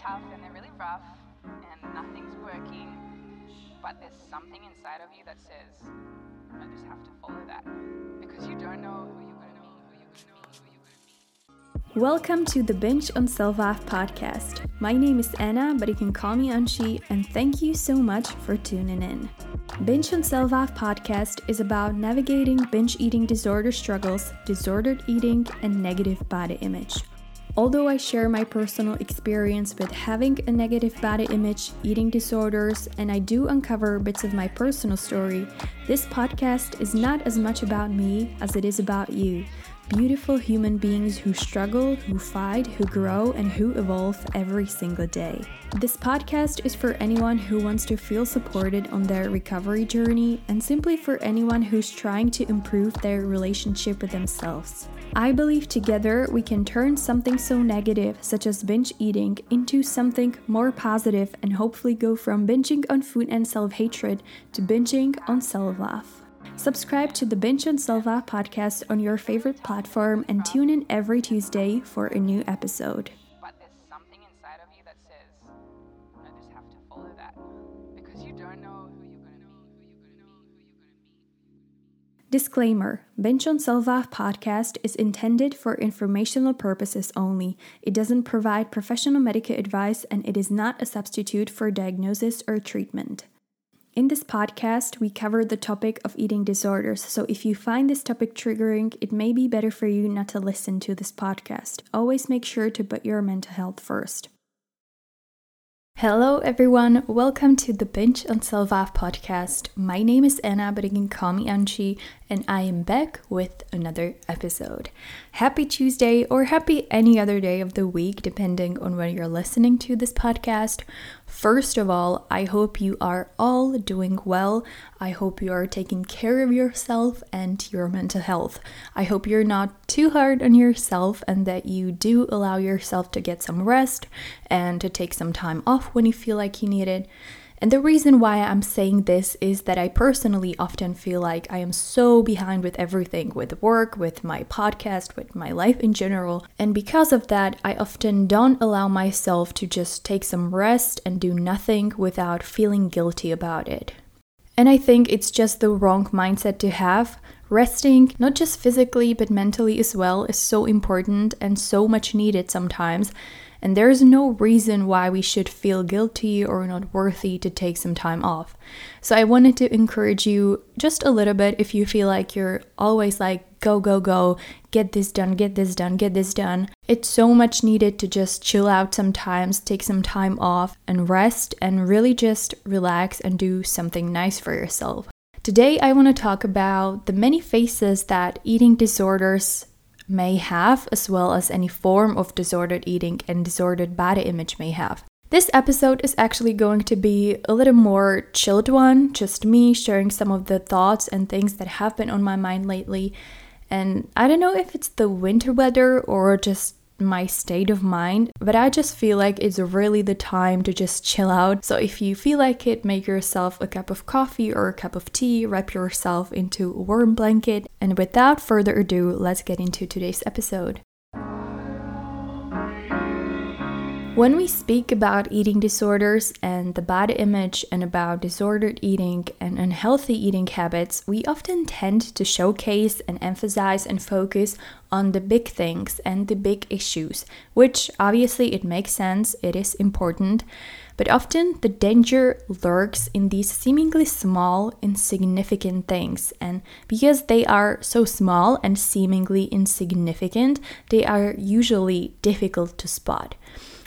tough and they're really rough and nothing's working, but there's something inside of you that says, I just have to follow that because you don't know who you're going to meet. Welcome to the Binge on Self-Love podcast. My name is Anna, but you can call me Anshi, and thank you so much for tuning in. Binge on Self-Love podcast is about navigating binge eating disorder struggles, disordered eating, and negative body image. Although I share my personal experience with having a negative body image, eating disorders, and I do uncover bits of my personal story, this podcast is not as much about me as it is about you. Beautiful human beings who struggle, who fight, who grow, and who evolve every single day. This podcast is for anyone who wants to feel supported on their recovery journey and simply for anyone who's trying to improve their relationship with themselves. I believe together we can turn something so negative, such as binge eating, into something more positive and hopefully go from binging on food and self hatred to binging on self love. Subscribe to the on Self Love podcast on your favorite platform and tune in every Tuesday for a new episode. But there's something inside of you that says, I just have to follow that because you don't know who you're going to meet, who you're going to meet, who you're going to meet. Disclaimer Binge on Self-Love podcast is intended for informational purposes only. It doesn't provide professional medical advice and it is not a substitute for diagnosis or treatment. In this podcast, we cover the topic of eating disorders, so if you find this topic triggering, it may be better for you not to listen to this podcast. Always make sure to put your mental health first. Hello, everyone. Welcome to the Binge on Self Love podcast. My name is Anna, but you can call me Anchi, and I am back with another episode. Happy Tuesday, or happy any other day of the week, depending on when you're listening to this podcast. First of all, I hope you are all doing well. I hope you are taking care of yourself and your mental health. I hope you're not too hard on yourself and that you do allow yourself to get some rest and to take some time off when you feel like you need it. And the reason why I'm saying this is that I personally often feel like I am so behind with everything with work, with my podcast, with my life in general. And because of that, I often don't allow myself to just take some rest and do nothing without feeling guilty about it. And I think it's just the wrong mindset to have. Resting, not just physically but mentally as well, is so important and so much needed sometimes and there is no reason why we should feel guilty or not worthy to take some time off. So I wanted to encourage you just a little bit if you feel like you're always like, go, go, go, get this done, get this done, get this done. It's so much needed to just chill out sometimes, take some time off and rest and really just relax and do something nice for yourself. Today, I want to talk about the many faces that eating disorders may have, as well as any form of disordered eating and disordered body image may have. This episode is actually going to be a little more chilled one, just me sharing some of the thoughts and things that have been on my mind lately. And I don't know if it's the winter weather or just my state of mind, but I just feel like it's really the time to just chill out. So if you feel like it, make yourself a cup of coffee or a cup of tea, wrap yourself into a warm blanket, and without further ado, let's get into today's episode. When we speak about eating disorders and the body image and about disordered eating and unhealthy eating habits, we often tend to showcase and emphasize and focus on the big things and the big issues, which obviously it makes sense, it is important, but often the danger lurks in these seemingly small, insignificant things. And because they are so small and seemingly insignificant, they are usually difficult to spot.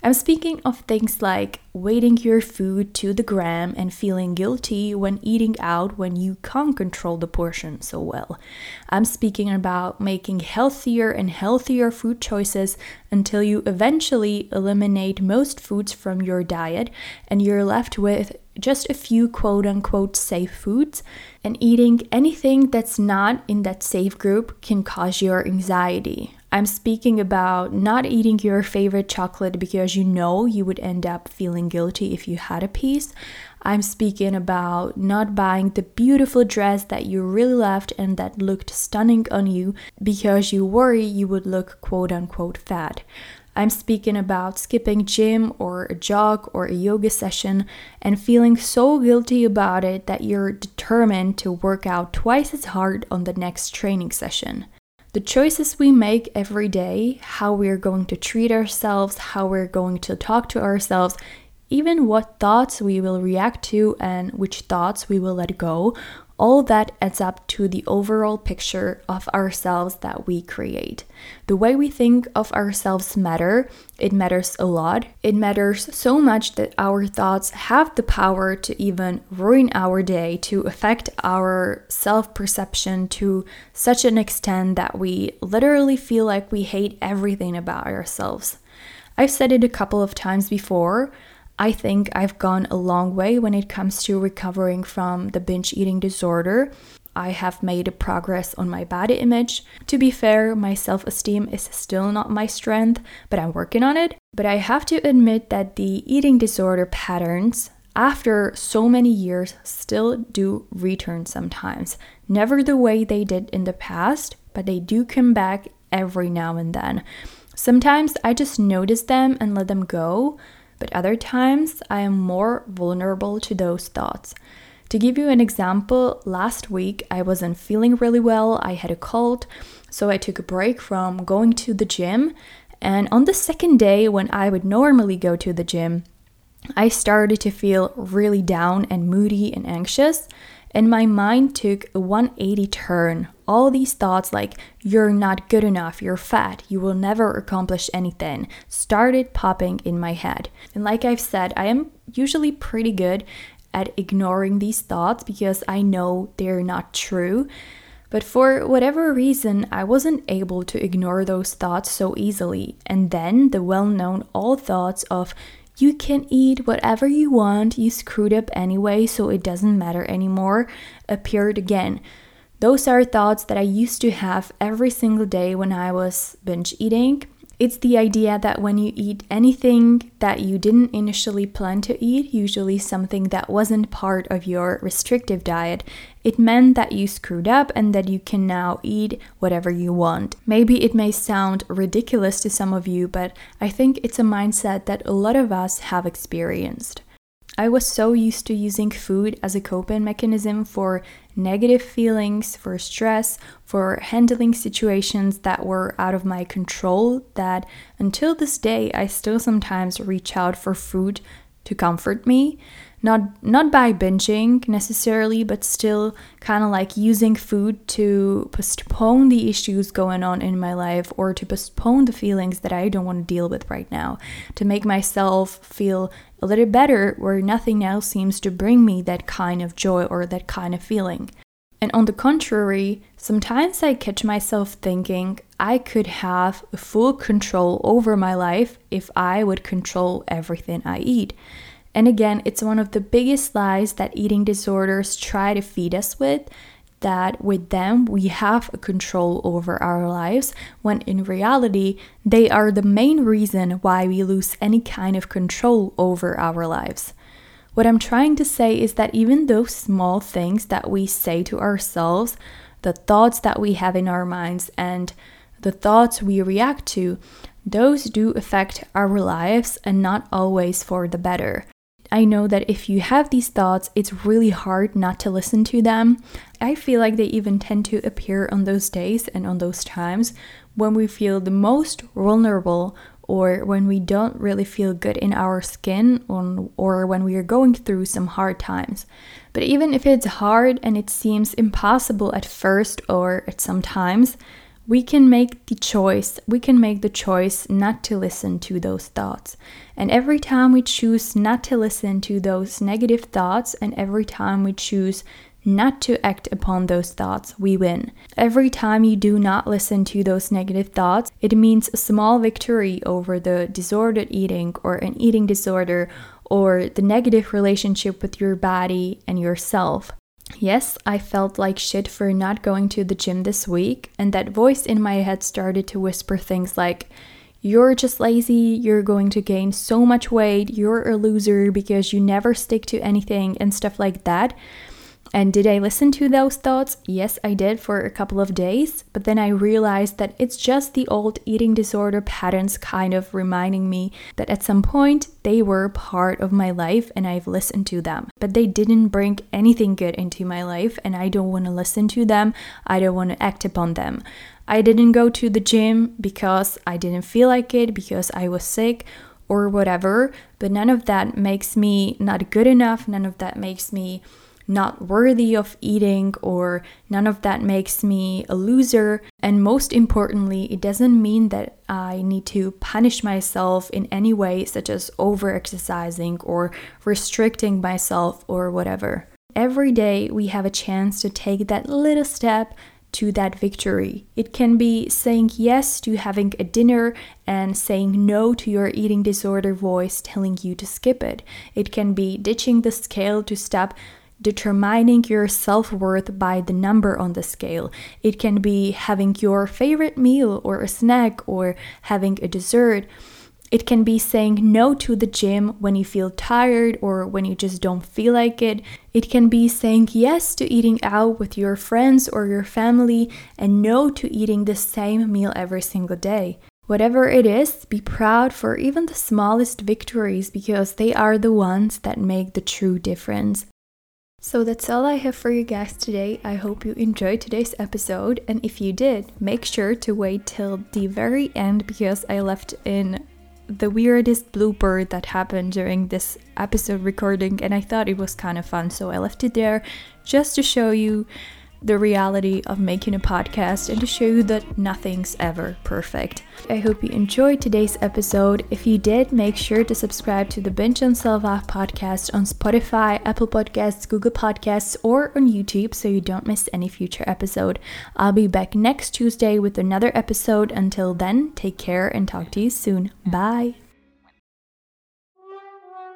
I'm speaking of things like weighting your food to the gram and feeling guilty when eating out when you can't control the portion so well. I'm speaking about making healthier and healthier food choices until you eventually eliminate most foods from your diet and you're left with just a few quote unquote safe foods, and eating anything that's not in that safe group can cause your anxiety. I'm speaking about not eating your favorite chocolate because you know you would end up feeling guilty if you had a piece. I'm speaking about not buying the beautiful dress that you really loved and that looked stunning on you because you worry you would look quote unquote fat. I'm speaking about skipping gym or a jog or a yoga session and feeling so guilty about it that you're determined to work out twice as hard on the next training session. The choices we make every day, how we're going to treat ourselves, how we're going to talk to ourselves, even what thoughts we will react to and which thoughts we will let go, all that adds up to the overall picture of ourselves that we create. The way we think of ourselves matter, it matters a lot. It matters so much that our thoughts have the power to even ruin our day, to affect our self-perception to such an extent that we literally feel like we hate everything about ourselves. I've said it a couple of times before, I think I've gone a long way when it comes to recovering from the binge eating disorder. I have made progress on my body image. To be fair, my self esteem is still not my strength, but I'm working on it. But I have to admit that the eating disorder patterns, after so many years, still do return sometimes. Never the way they did in the past, but they do come back every now and then. Sometimes I just notice them and let them go, but other times I am more vulnerable to those thoughts. To give you an example, last week I wasn't feeling really well, I had a cold, so I took a break from going to the gym. And on the second day, when I would normally go to the gym, I started to feel really down and moody and anxious and my mind took a 180 turn. All these thoughts, like, you're not good enough, you're fat, you will never accomplish anything, started popping in my head. And like I've said, I am usually pretty good at ignoring these thoughts because I know they're not true. But for whatever reason, I wasn't able to ignore those thoughts so easily. And then the well known all thoughts of you can eat whatever you want, you screwed up anyway, so it doesn't matter anymore, appeared again. Those are thoughts that I used to have every single day when I was binge eating. It's the idea that when you eat anything that you didn't initially plan to eat, usually something that wasn't part of your restrictive diet, it meant that you screwed up and that you can now eat whatever you want. Maybe it may sound ridiculous to some of you, but I think it's a mindset that a lot of us have experienced. I was so used to using food as a coping mechanism for negative feelings, for stress, for handling situations that were out of my control that until this day I still sometimes reach out for food to comfort me. Not not by binging necessarily but still kind of like using food to postpone the issues going on in my life or to postpone the feelings that I don't want to deal with right now. To make myself feel a little better where nothing else seems to bring me that kind of joy or that kind of feeling and on the contrary, sometimes I catch myself thinking I could have full control over my life if I would control everything I eat. And again, it's one of the biggest lies that eating disorders try to feed us with that with them we have control over our lives, when in reality, they are the main reason why we lose any kind of control over our lives. What I'm trying to say is that even those small things that we say to ourselves, the thoughts that we have in our minds, and the thoughts we react to, those do affect our lives and not always for the better. I know that if you have these thoughts, it's really hard not to listen to them. I feel like they even tend to appear on those days and on those times when we feel the most vulnerable or when we don't really feel good in our skin or, when we are going through some hard times. But even if it's hard and it seems impossible at first or at some times, we can make the choice, we can make the choice not to listen to those thoughts. And every time we choose not to listen to those negative thoughts, and every time we choose not to act upon those thoughts, we win. Every time you do not listen to those negative thoughts, it means a small victory over the disordered eating or an eating disorder or the negative relationship with your body and yourself. Yes, I felt like shit for not going to the gym this week, and that voice in my head started to whisper things like, You're just lazy, you're going to gain so much weight, you're a loser because you never stick to anything, and stuff like that. And did I listen to those thoughts? Yes, I did for a couple of days, but then I realized that it's just the old eating disorder patterns kind of reminding me that at some point they were part of my life and I've listened to them. But they didn't bring anything good into my life and I don't want to listen to them. I don't want to act upon them. I didn't go to the gym because I didn't feel like it, because I was sick or whatever, but none of that makes me not good enough. None of that makes me not worthy of eating, or none of that makes me a loser. And most importantly, it doesn't mean that I need to punish myself in any way, such as over exercising or restricting myself or whatever. Every day we have a chance to take that little step to that victory. It can be saying yes to having a dinner and saying no to your eating disorder voice telling you to skip it. It can be ditching the scale to stop determining your self worth by the number on the scale. It can be having your favorite meal or a snack or having a dessert. It can be saying no to the gym when you feel tired or when you just don't feel like it. It can be saying yes to eating out with your friends or your family and no to eating the same meal every single day. Whatever it is, be proud for even the smallest victories because they are the ones that make the true difference. So that's all I have for you guys today. I hope you enjoyed today's episode, and if you did, make sure to wait till the very end because I left in the weirdest blooper that happened during this episode recording, and I thought it was kind of fun, so I left it there just to show you the reality of making a podcast and to show you that nothing's ever perfect. I hope you enjoyed today's episode. If you did, make sure to subscribe to the Binge on Self podcast on Spotify, Apple Podcasts, Google Podcasts, or on YouTube so you don't miss any future episode. I'll be back next Tuesday with another episode. Until then, take care and talk to you soon. Bye.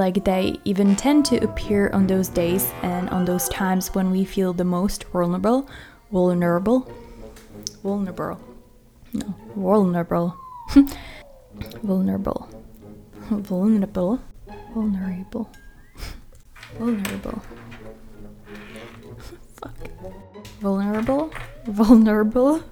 Like they even tend to appear on those days and on those times when we feel the most vulnerable, vulnerable, vulnerable, no, vulnerable, vulnerable, vulnerable, vulnerable, vulnerable. Fuck. Vulnerable, vulnerable.